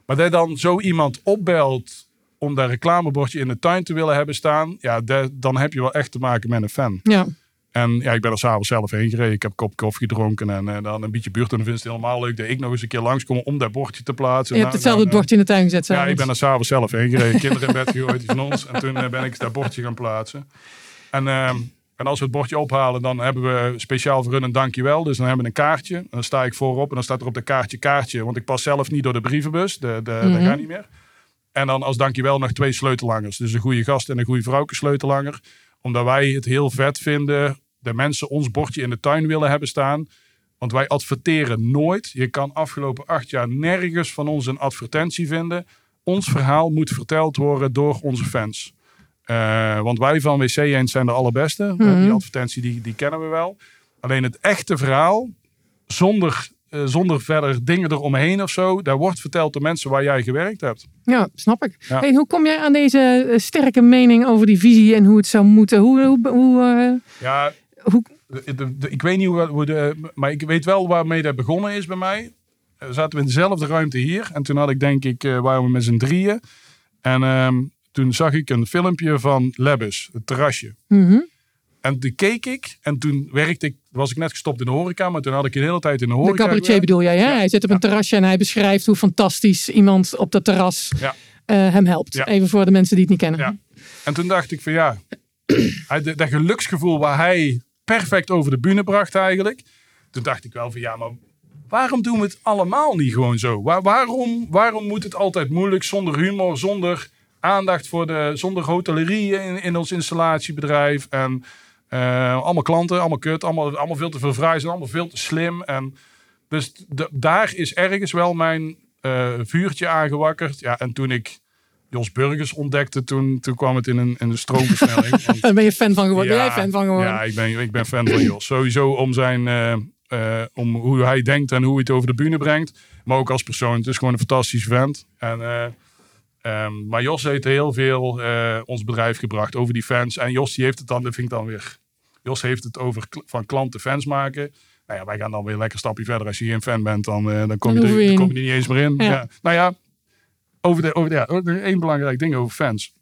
Maar dat dan zo iemand opbelt om dat reclamebordje in de tuin te willen hebben staan... Ja, dat- dan heb je wel echt te maken met een fan. Ja. En ja, ik ben er s'avonds zelf heen gereden. Ik heb een kop koffie gedronken en eh, dan een beetje buurt. En dan vindt het helemaal leuk dat ik nog eens een keer langskom om dat bordje te plaatsen. Je hebt Nou, hetzelfde nou, bordje in de tuin gezet. Ja, ik ben er s'avonds zelf heen gereden. Kinderen in bed gegooid van ons. En toen eh, ben ik dat bordje gaan plaatsen. En, ehm, en als we het bordje ophalen, dan hebben we speciaal voor hun een dankjewel. Dus dan hebben we een kaartje. En dan sta ik voorop en dan staat er op de kaartje kaartje. Want ik pas zelf niet door de brievenbus. De, de, Dat Mhm. gaat niet meer. En dan als dankjewel nog twee sleutellangers. Dus een goede gast en een goede vrouwke sleutelanger. Omdat wij het heel vet vinden dat mensen ons bordje in de tuin willen hebben staan. Want wij adverteren nooit. Je kan afgelopen acht jaar nergens van ons een advertentie vinden. ons verhaal moet verteld worden door onze fans. Eh, want wij van WC Eens zijn de allerbeste. Mhm. Die advertentie die, die kennen we wel. Alleen het echte verhaal, zonder, eh, zonder verder dingen eromheen of zo, daar wordt verteld door mensen waar jij gewerkt hebt. Ja, snap ik. Ja. Hey, hoe kom jij aan deze eh, sterke mening over die visie en hoe het zou moeten? Hoe, hoe, hoe, eh, Ja, hoe de, de- de- ik weet niet hoe, de, maar ik weet wel waarmee dat begonnen is bij mij. We zaten we in dezelfde ruimte hier. En toen had ik denk ik, eh, waren we met z'n drieën. En ehm, toen zag ik een filmpje van Lebbes, het terrasje. Mhm. En toen keek ik en toen werkte ik, was ik net gestopt in de horeca, maar toen had ik een hele tijd in de De horeca. cabaretier gewerkt. bedoel jij, hè? Ja. Hij zit op een terrasje en hij beschrijft hoe fantastisch iemand op dat terras eh, hem helpt. Even voor de mensen die het niet kennen. Ja. En toen dacht ik van ja, hij- de- dat geluksgevoel waar hij perfect over de bühne bracht eigenlijk. Toen dacht ik wel van ja, maar waarom doen we het allemaal niet gewoon zo? Waar, waarom, waarom moet het altijd moeilijk, zonder humor, zonder aandacht voor de, zonder hotellerie in, in ons installatiebedrijf en eh, allemaal klanten, allemaal kut, allemaal, allemaal veel te veel vrij zijn, allemaal veel te slim. En dus d- daar is ergens wel mijn eh, vuurtje aangewakkerd. Ja, en toen ik Jos Burgers ontdekte, toen, toen kwam het in een, in een stroomversnelling. Want- ben je fan van geworden. Ja, ben jij fan van geworden? Ja, ik ben, ik ben fan van Jos. Sowieso om, zijn, eh, om hoe hij denkt en hoe hij het over de bühne brengt. Maar ook als persoon. Het is gewoon een fantastische vent. En, ehm, maar Jos heeft heel veel eh, ons bedrijf gebracht over die fans. En Jos die heeft het dan, dat vind ik dan weer... Jos heeft het over van klanten fans maken. Nou ja, wij gaan dan weer lekker een stapje verder. Als je geen fan bent, dan, eh, dan kom, je er, dan kom je er niet eens meer in. Ja. Ja. Nou ja, over de, over de, ja, één belangrijk ding over fans.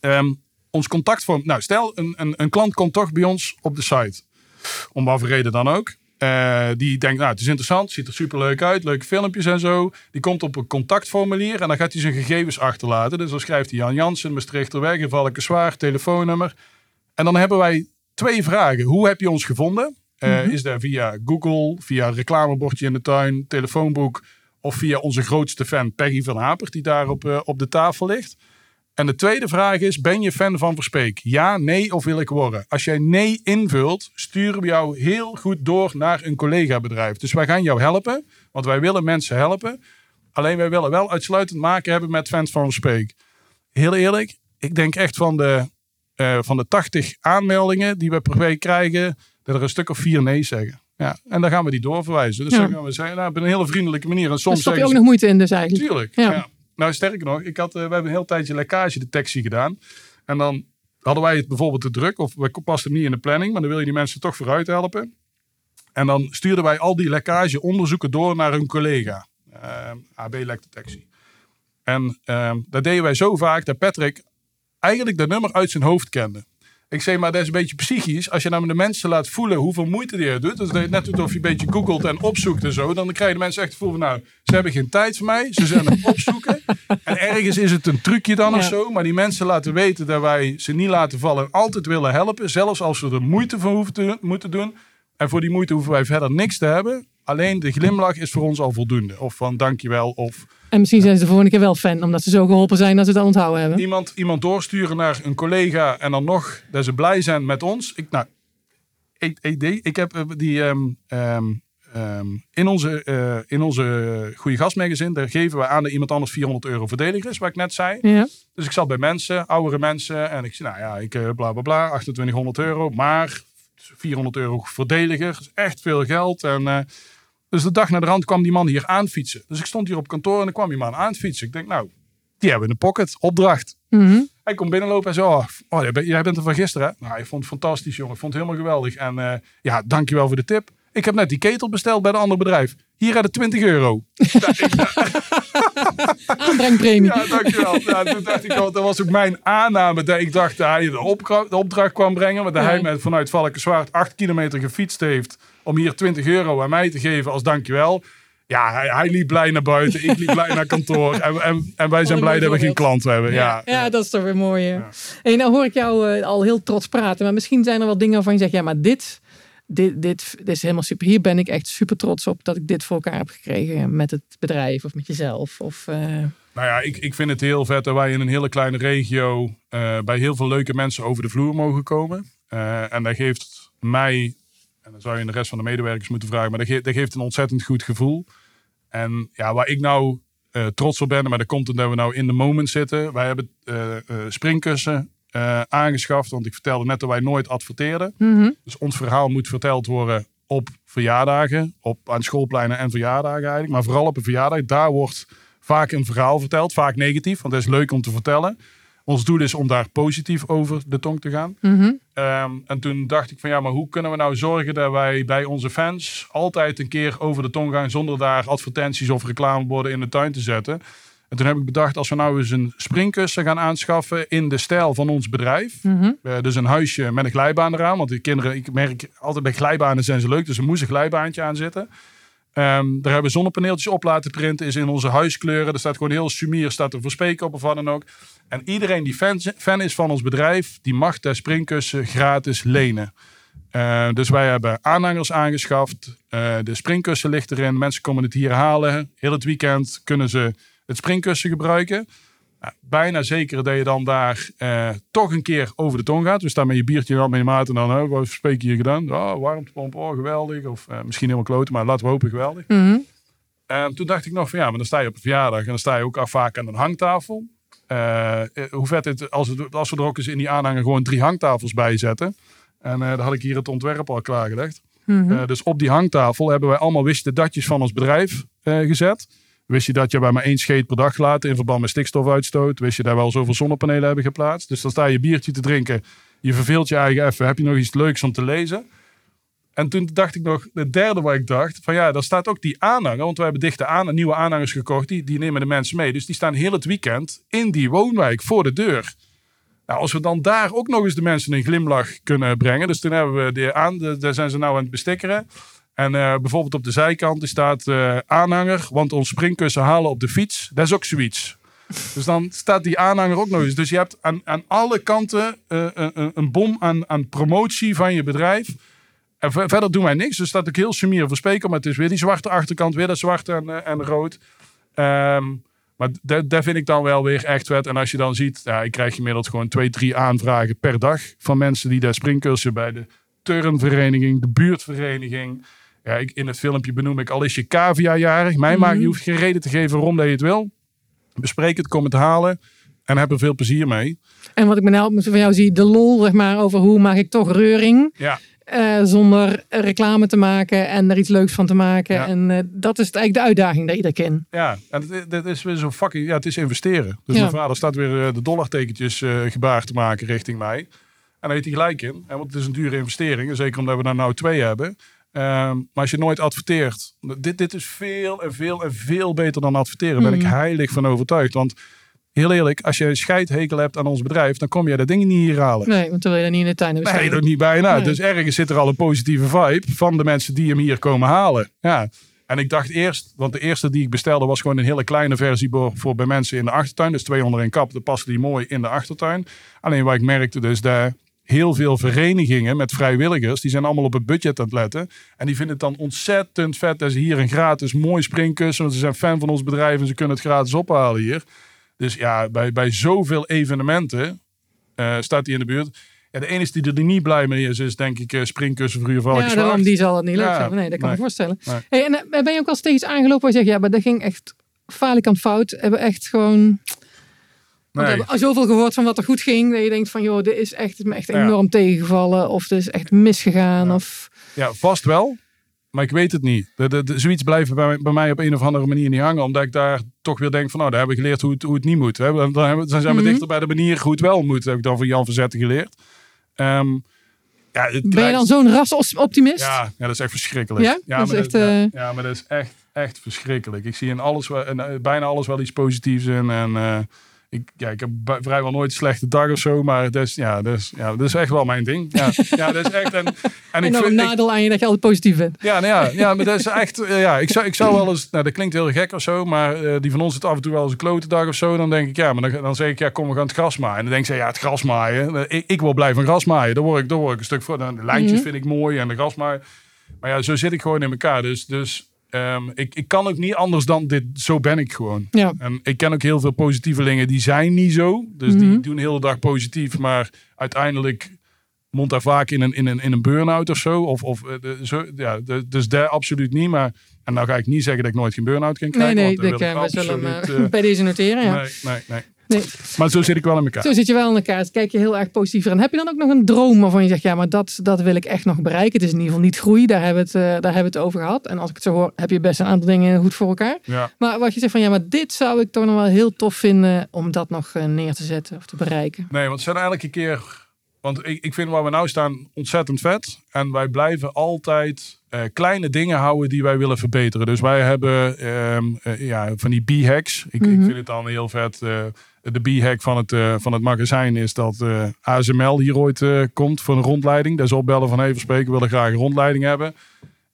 Ehm, ons contactvorm. Nou, stel een, een, een klant komt toch bij ons op de site. Om wat voor reden dan ook. Eh, die denkt, nou, het is interessant, ziet er superleuk uit, leuke filmpjes en zo. Die komt op een contactformulier en dan gaat hij zijn gegevens achterlaten. Dus dan schrijft hij Jan Jansen, Maastrichterweg, in Valkenswaard, telefoonnummer. En dan hebben wij twee vragen. Hoe heb je ons gevonden? Eh, Is dat via Google, via een reclamebordje in de tuin, telefoonboek of via onze grootste fan Peggy van Hapert die daar op, eh, op de tafel ligt? En de tweede vraag is, ben je fan van Verspeek? Ja, nee of wil ik worden? Als jij nee invult, sturen we jou heel goed door naar een collega-bedrijf. Dus wij gaan jou helpen, want wij willen mensen helpen. Alleen wij willen wel uitsluitend maken hebben met fans van Verspeek. Heel eerlijk, ik denk echt van de, eh, van de 80 aanmeldingen die we per week krijgen, dat er een stuk of vier nee zeggen. Ja, en dan gaan we die doorverwijzen. Dus Ja. dan gaan we zeggen, nou, op een hele vriendelijke manier. En soms stop je ook nog moeite in dus eigenlijk. Tuurlijk. Ja. Ja. Nou, sterker nog, ik had, eh, we hebben een heel tijdje lekkagedetectie gedaan. En dan hadden wij het bijvoorbeeld te druk, of we pasten hem niet in de planning, maar dan wil je die mensen toch vooruit helpen. En dan stuurden wij al die lekkageonderzoeken door naar hun collega, eh, AB-lekdetectie. En eh, dat deden wij zo vaak dat Patrick eigenlijk dat nummer uit zijn hoofd kende. Ik zeg maar, dat is een beetje psychisch. Als je nou de mensen laat voelen hoeveel moeite die er doet. Dus dat je net doet of je een beetje googelt en opzoekt en zo. Dan krijgen de mensen echt het gevoel van, nou, ze hebben geen tijd voor mij. Ze zijn aan het opzoeken. En ergens is het een trucje dan of zo. Maar die mensen laten weten dat wij ze niet laten vallen. En altijd willen helpen. Zelfs als we er moeite voor hoeven te, moeten doen. En voor die moeite hoeven wij verder niks te hebben. Alleen de glimlach is voor ons al voldoende. Of van dankjewel. Of En misschien zijn ze de volgende keer wel fan, omdat ze zo geholpen zijn dat ze het al onthouden hebben. iemand, iemand doorsturen naar een collega en dan nog dat ze blij zijn met ons. Ik, nou, ik, ik, heb eh, die ehm, ehm, ehm, in onze, eh in onze Goede Gastmagazine, daar geven we aan dat iemand anders 400 euro verdediger is, wat ik net zei. Ja. Dus ik zat bij mensen, oudere mensen, en ik zei, nou ja, ik eh, bla bla bla, 2800 euro, maar 400 euro verdediger, dat is echt veel geld. En, eh, dus de dag naar de rand kwam die man hier aanfietsen. Dus ik stond hier op kantoor en dan kwam die man aanfietsen. Ik denk, nou, die hebben we in de pocket, opdracht. Mhm. Hij komt binnenlopen en zo, oh, oh, jij bent- er van gisteren, hè? Nou, ik vond het fantastisch, jongen. Ik vond het helemaal geweldig. En eh, ja, dankjewel voor de tip. Ik heb net die ketel besteld bij een ander bedrijf. Hier had het 20 euro. Aanbrengpremie. Ja, dankjewel. Ja, toen dacht ik, al, dat was ook mijn aanname. Dat ik dacht dat hij de, opdra- de opdracht kwam brengen. Maar dat Ja. hij met, vanuit Valkenswaard 8 kilometer gefietst heeft. Om hier 20 euro aan mij te geven als dankjewel. Ja, hij, hij liep blij naar buiten. Ik liep blij naar kantoor. En, en, en wij zijn een blij dat we geen klant hebben. Ja, Ja, dat is toch weer mooi. hè. Hey, nou hoor ik jou eh, al heel trots praten. Maar misschien zijn er wel dingen waarvan je zegt... ja, maar dit, dit, dit, dit is helemaal super. Hier ben ik echt super trots op... dat ik dit voor elkaar heb gekregen met het bedrijf of met jezelf. Of, eh, Nou ja, ik, ik vind het heel vet dat wij in een hele kleine regio eh, bij heel veel leuke mensen over de vloer mogen komen. En dat geeft mij, en dan zou je de rest van de medewerkers moeten vragen, maar dat, ge- dat geeft een ontzettend goed gevoel. En ja, waar ik nou eh, trots op ben. Maar dat komt omdat we nou in de moment zitten. Wij hebben eh, springkussen aangeschaft. Want ik vertelde net dat wij nooit adverteerden. Mhm. Dus ons verhaal moet verteld worden op verjaardagen. Op, aan schoolpleinen en verjaardagen eigenlijk. Maar vooral op een verjaardag. Daar wordt vaak een verhaal verteld. Vaak negatief, want dat is leuk om te vertellen. Ons doel is om daar positief over de tong te gaan. Mhm. Ehm, en toen dacht ik van ja, maar hoe kunnen we nou zorgen dat wij bij onze fans altijd een keer over de tong gaan zonder daar advertenties of reclameborden in de tuin te zetten. En toen heb ik bedacht, als we nou eens een springkussen gaan aanschaffen in de stijl van ons bedrijf. Mhm. Eh, dus een huisje met een glijbaan eraan. Want die kinderen, ik merk altijd bij glijbanen zijn ze leuk. Dus er moest een glijbaantje aan zitten. Ehm, daar hebben zonnepaneeltjes op laten printen. Is in onze huiskleuren. Er staat gewoon heel sumier. Staat er verspreken op of wat dan ook. En iedereen die fan, fan is van ons bedrijf. Die mag de springkussen gratis lenen. Eh, dus wij hebben aanhangers aangeschaft. Eh, de springkussen ligt erin. Mensen komen het hier halen. Heel het weekend kunnen ze het springkussen gebruiken. Nou, bijna zeker dat je dan daar eh, toch een keer over de tong gaat. Dus staan met je biertje dan met je maat en dan, oh, wat spreek je hier gedaan? Oh, warmtepomp, oh, geweldig. Of eh, misschien helemaal kloten, maar laten we hopen geweldig. Mhm. En toen dacht ik nog van ja, maar dan sta je op een verjaardag en dan sta je ook al vaak aan een hangtafel. Eh, eh, hoe vet het als, het, als we er ook eens in die aanhanger gewoon drie hangtafels bij zetten. En eh dan had ik hier het ontwerp al klaargelegd. Mhm. Eh, dus op die hangtafel hebben wij allemaal wist je datjes van ons bedrijf eh, gezet. Wist je dat je bij maar één scheet per dag laat in verband met stikstofuitstoot? Wist je daar wel zoveel zonnepanelen hebben geplaatst? Dus dan sta je biertje te drinken. Je verveelt je eigen even. Heb je nog iets leuks om te lezen? En toen dacht ik nog, de derde wat ik dacht, van ja, daar staat ook die aanhanger. Want we hebben dichte aan, nieuwe aanhangers gekocht, die, die nemen de mensen mee. Dus die staan heel het weekend in die woonwijk voor de deur. Nou, als we dan daar ook nog eens de mensen een glimlach kunnen brengen. Dus toen hebben we die aan, de- daar zijn ze nou aan het bestikkeren. En eh, bijvoorbeeld op de zijkant staat eh, aanhanger, want ons springkussen halen op de fiets. Dat is ook zoiets. Dus dan staat die aanhanger ook nog eens. Dus je hebt aan, aan alle kanten eh, een, bom aan, aan promotie van je bedrijf. En ver- verder doen wij niks. Dus staat ook heel sumier voor speaker. Maar het is weer die zwarte achterkant, weer dat zwart en, en rood. Ehm, maar dat vind ik dan wel weer echt vet. En als je dan ziet, ja, ik krijg gemiddeld gewoon twee, drie aanvragen per dag. Van mensen die daar springkursen bij de turnvereniging, de buurtvereniging. Ja, ik, in het filmpje benoem ik al is je. Mij Mhm. maakt, je hoeft geen reden te geven waarom dat je het wil. Bespreek het, kom het halen. En heb er veel plezier mee. En wat ik me nou van jou zie, de lol zeg maar, over hoe maak ik toch reuring. Ja, eh, zonder reclame te maken en er iets leuks van te maken. Ja. En eh, dat is eigenlijk de uitdaging dat iedere keer. Ja, en het is weer zo fucking. Ja, het is investeren. Dus Ja. mijn vader staat weer eh, de dollartekentjes eh gebaar te maken richting mij. En daar heeft hij gelijk in. En want het is een dure investering. Zeker omdat we er nou twee hebben. Ehm, maar als je nooit adverteert. Dit, dit is veel en veel en veel beter dan adverteren. Daar ben ik Mhm. heilig van overtuigd. Want heel eerlijk, als je een scheidhekel hebt aan ons bedrijf. dan kom je dat ding niet hier halen. Nee, want dan wil je dat niet in de tuin hebben Nee, dat niet bijna. Nee. Dus ergens zit er al een positieve vibe van de mensen die hem hier komen halen. Ja. En ik dacht eerst, want de eerste die ik bestelde was gewoon een hele kleine versie voor, voor bij mensen in de achtertuin. Dus twee onder één kap, dat paste die mooi in de achtertuin. Alleen wat ik merkte dus dat heel veel verenigingen met vrijwilligers, die zijn allemaal op het budget aan het letten. En die vinden het dan ontzettend vet dat ze hier een gratis mooi springkussen, want ze zijn fan van ons bedrijf en ze kunnen het gratis ophalen hier. Dus ja, bij, bij zoveel evenementen eh, staat hij in de buurt. Ja, de enige die er niet blij mee is, is denk ik eh, springkussen voor uw Ja, daarom, die zal het niet leuk Ja, vinden. Nee, dat kan nee. ik me voorstellen. Nee. Hey, en eh, ben je ook al steeds aangelopen waar je zegt, ja, maar dat ging echt falikant fout. Hebben echt gewoon... Want we hebben zoveel gehoord van wat er goed ging. Dat je denkt van, joh, dit is echt, is me echt Ja. enorm tegengevallen. Of dit is echt misgegaan. Ja. Of, Ja, vast wel. Maar ik weet het niet. De, de, de- zoiets blijft bij, bij mij op een of andere manier niet hangen. Omdat ik daar toch weer denk van, nou, daar heb ik geleerd hoe het, hoe het niet moet. Hè. Dan, dan, hebben- dan zijn we Mhm. dichter bij de manier hoe het wel moet. Heb ik dan van Jan Verzetten geleerd. Ehm, ja, het ben je dan zo'n rasoptimist? Ja, ja, dat is echt verschrikkelijk. Ja? Dat is maar echt, ja, eh, ja, maar dat is echt, echt verschrikkelijk. Ik zie in alles, wel- in, eh, bijna alles wel iets positiefs in. En eh, ik, ja, ik heb vrijwel nooit een slechte dag of zo. Maar dat is, ja, dat is, ja, dat is echt wel mijn ding. Ja, ja dat is echt. En, en ik vind, ik, nadeel aan je dat je altijd positief bent. ja, nou ja, ja, maar dat is echt. eh, ja, ik zou, ik zou wel eens. Nou, dat klinkt heel gek of zo. Maar eh, die van ons het af en toe wel eens een klote dag of zo. Dan denk ik, ja, maar dan, dan zeg ik, ja, kom, we gaan het gras maaien. En dan denk ze, ja, het gras maaien. Eh, Ik, ik wil blijven gras maaien. Daar word ik, daar word ik een stuk voor. Dan, de lijntjes Mhm. vind ik mooi en de gras maaien. Maar ja, zo zit ik gewoon in elkaar. Dus, dus ehm, ik, ik kan ook niet anders dan dit. Zo ben ik gewoon. Ja. En ik ken ook heel veel positievelingen die zijn niet zo. Dus Mhm. die doen de hele dag positief. Maar uiteindelijk mond daar vaak in een, in een, in een burn-out of zo. Of, of, eh, de, zo ja, de, dus daar absoluut niet. Maar, en nou ga ik niet zeggen dat ik nooit geen burn-out kan Nee, krijgen. nee, want dat ik, wil ik we zullen eh, eh, bij deze noteren. Ja. nee, nee, nee. Nee. Maar zo zit ik wel in elkaar. Zo zit je wel in elkaar. Dus kijk je heel erg positief aan. Heb je dan ook nog een droom waarvan je zegt, ja, maar dat, dat wil ik echt nog bereiken. Het is in ieder geval niet groei, daar hebben, we het, eh, daar hebben we het over gehad. En als ik het zo hoor, heb je best een aantal dingen goed voor elkaar. Ja. Maar wat je zegt van, ja, maar dit zou ik toch nog wel heel tof vinden om dat nog eh, neer te zetten of te bereiken. Nee, want zijn elke keer. Want ik, ik vind waar we nou staan ontzettend vet. En wij blijven altijd eh, kleine dingen houden die wij willen verbeteren. Dus wij hebben ehm, eh, ja, van die B-hacks. Ik, ik Mhm. vind het dan heel vet. De B-hack van het, eh, van het magazijn is dat eh, ASML hier ooit eh, komt voor een rondleiding. Dat is opbellen van even spreken, we willen graag een rondleiding hebben.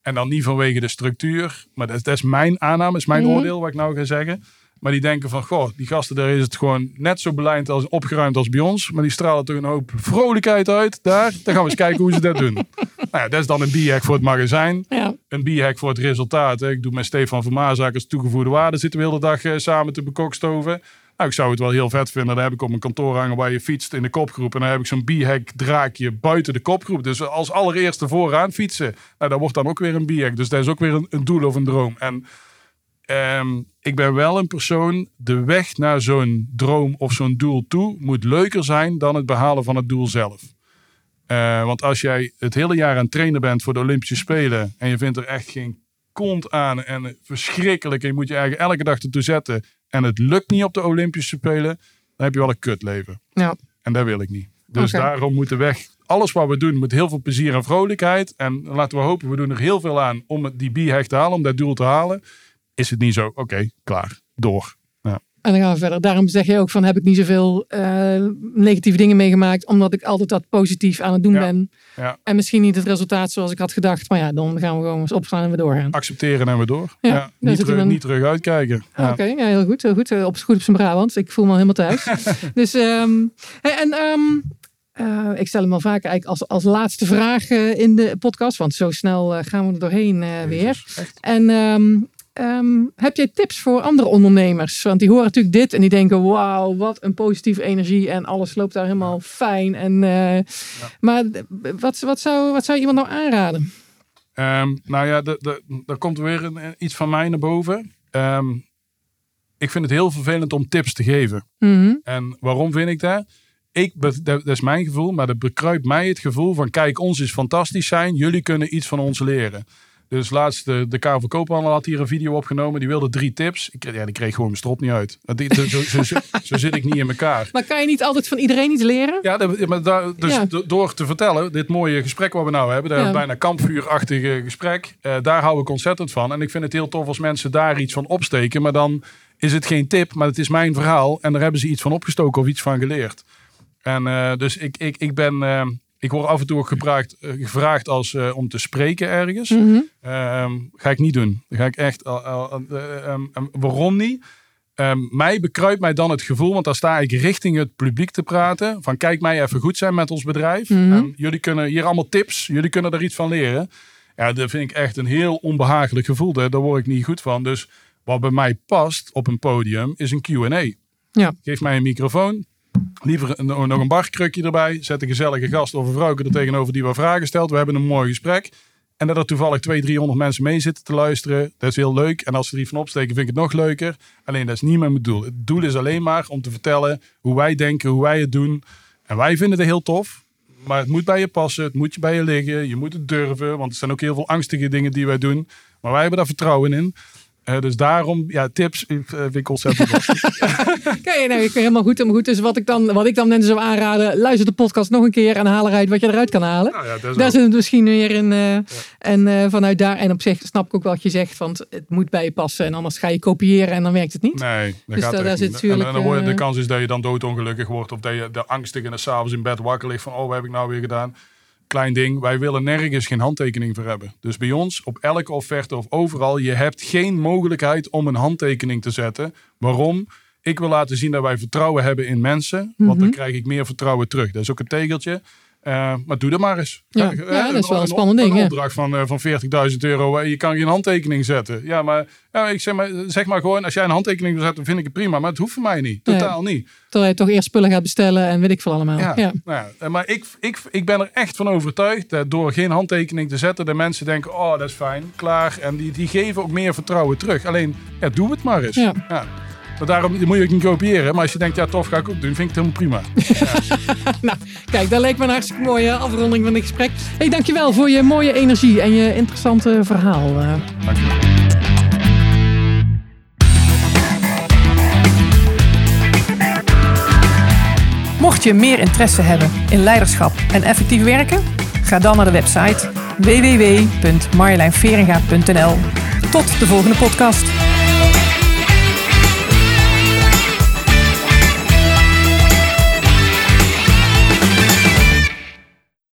En dan niet vanwege de structuur. Maar dat, dat is mijn aanname, is mijn Mhm. oordeel wat ik nou ga zeggen. Maar die denken van, goh, die gasten daar is het gewoon net zo belijnd als opgeruimd als bij ons. Maar die stralen toch een hoop vrolijkheid uit daar. Dan gaan we eens kijken hoe ze dat doen. Nou ja, dat is dan een b-hack voor het magazijn. Ja, Een b-hack voor het resultaat. hè. Ik doe met Stefan van Maasaak als toegevoegde waarde. Zitten we de hele dag samen te bekokstoven. Nou, ik zou het wel heel vet vinden. Dan heb ik op mijn kantoor hangen waar je fietst in de kopgroep. En dan heb ik zo'n b-hack draakje buiten de kopgroep. Dus als allereerste vooraan fietsen. Nou, dat wordt dan ook weer een b-hack. Dus dat is ook weer een, een doel of een droom. En ehm, ik ben wel een persoon. De weg naar zo'n droom of zo'n doel toe moet leuker zijn dan het behalen van het doel zelf. Eh, want als jij het hele jaar aan het trainen bent voor de Olympische Spelen. en je vindt er echt geen kont aan en verschrikkelijk. en je moet je eigen elke dag ertoe zetten. En het lukt niet op de Olympische Spelen. dan heb je wel een kutleven. ja. En dat wil ik niet. Dus daarom moet de weg. Alles wat we doen moet heel veel plezier en vrolijkheid. En laten we hopen, we doen er heel veel aan om die b-hack te halen, om dat doel te halen. Is het niet zo? Oké, klaar. Door. En dan gaan we verder. Daarom zeg je ook van, heb ik niet zoveel eh, negatieve dingen meegemaakt. Omdat ik altijd dat positief aan het doen Ja. ben. Ja. En misschien niet het resultaat zoals ik had gedacht. Maar ja, dan gaan we gewoon eens opstaan en weer doorgaan. Accepteren en we door. Ja, niet, terug, niet terug uitkijken. Ja. Oké, ja, heel goed. Heel goed. Eh, Op, goed op zijn Brabant. Ik voel me al helemaal thuis. dus, ehm, en ehm, eh, ik stel hem al vaker eigenlijk als, als laatste vraag in de podcast. Want zo snel gaan we er doorheen weer. Jezus. En ehm, ehm, heb jij tips voor andere ondernemers? Want die horen natuurlijk dit en die denken: wauw, wat een positieve energie. En alles loopt daar helemaal fijn. En, eh, Maar wat, wat, zou, wat zou iemand nou aanraden? Ehm, nou ja, er komt weer een, een- iets van mij naar boven. Ehm, ik vind het heel vervelend om tips te geven. Mhm. En waarom vind ik dat? Ik, dat is mijn gevoel, maar dat bekruipt mij het gevoel van: kijk, ons is fantastisch zijn, jullie kunnen iets van ons leren. Dus laatst, de, de van Koophandel had hier een video opgenomen. Die wilde drie tips. Ik, ja, die kreeg gewoon mijn strot niet uit. Die- Zo, zo, zo, zo zit ik niet in elkaar. Maar kan je niet altijd van iedereen iets leren? Ja, maar daar, dus Ja. door te vertellen, dit mooie gesprek wat we nou hebben, dat Ja. bijna kampvuurachtige gesprek, eh, daar hou ik ontzettend van. En ik vind het heel tof als mensen daar iets van opsteken, maar dan is het geen tip, maar het is mijn verhaal en daar hebben ze iets van opgestoken of iets van geleerd. En eh, dus ik, ik, ik ben, eh, ik word af en toe ook gevraagd, eh, gevraagd als, eh, om te spreken ergens. Mhm. Ehm, ga ik niet doen. Ga ik echt. eh, ehm, ehm, waarom niet? Mij bekruipt mij dan het gevoel, want dan sta ik richting het publiek te praten. Van kijk mij even goed zijn met ons bedrijf. Mhm. Jullie kunnen hier allemaal tips. Jullie kunnen er iets van leren. Ja, dat vind ik echt een heel onbehagelijk gevoel. Daar, daar word ik niet goed van. Dus wat bij mij past op een podium is een Q&A. Ja. Geef mij een microfoon. Liever nog een barkrukje erbij. Zet een gezellige gast of een vrouwke er tegenover die wat vragen stelt. We hebben een mooi gesprek. En dat er toevallig 200, 300 mensen mee zitten te luisteren. Dat is heel leuk. En als ze er iets van opsteken, vind ik het nog leuker. Alleen dat is niet mijn doel. Het doel is alleen maar om te vertellen hoe wij denken, hoe wij het doen. En wij vinden het heel tof. Maar het moet bij je passen. Het moet bij je liggen. Je moet het durven. Want er zijn ook heel veel angstige dingen die wij doen. Maar wij hebben daar vertrouwen in. Eh, dus daarom, ja, tips vind ik ontzettend lastig. Oké, nou, ik ben helemaal goed. Helemaal goed. Dus wat ik dan, wat ik dan mensen zou aanraden, luister de podcast nog een keer en haal eruit wat je eruit kan halen. Nou ja, Daar zit het misschien weer in. eh, En vanuit daar, en op zich snap ik ook wat je zegt, want het moet bij je passen. En anders ga je kopiëren en dan werkt het niet. Nee, Dus gaat echt daar zit natuurlijk, En, dan word je- de kans is dat je dan doodongelukkig wordt. Of dat je de angstig en s'avonds in bed wakker ligt van... oh, wat heb ik nou weer gedaan? Klein ding, wij willen nergens geen handtekening voor hebben. Dus bij ons, op elke offerte of overal... je hebt geen mogelijkheid om een handtekening te zetten. Waarom? Ik wil laten zien dat wij vertrouwen hebben in mensen. Want dan krijg ik meer vertrouwen terug. Dat is ook een tegeltje. Uh, maar doe dat maar eens. Ja, ja, ja dat is wel een, spannend ding. Een opdracht van, uh, van 40.000 euro. Je kan geen handtekening zetten. Ja, maar, ja, ik zeg maar zeg maar gewoon, als jij een handtekening wil zetten, vind ik het prima. Maar het hoeft voor mij niet. Totaal nee. niet. Terwijl je toch eerst spullen gaat bestellen en weet ik veel allemaal. Ja. Nou maar ik, ik, ik ben er echt van overtuigd dat door geen handtekening te zetten, de mensen denken, oh dat is fijn, klaar. En die, die geven ook meer vertrouwen terug. Alleen, ja, doe het maar eens. Ja. Maar daarom moet je ook niet kopiëren. Maar als je denkt, ja tof, ga ik ook doen, vind ik het helemaal prima. Ja. nou, kijk, dat leek me een hartstikke mooie afronding van dit gesprek. hey, dankjewel voor je mooie energie en je interessante verhaal. Uh. Dankjewel. Mocht je meer interesse hebben in leiderschap en effectief werken, ga dan naar de website www.marjolijnveringa.nl. Tot de volgende podcast.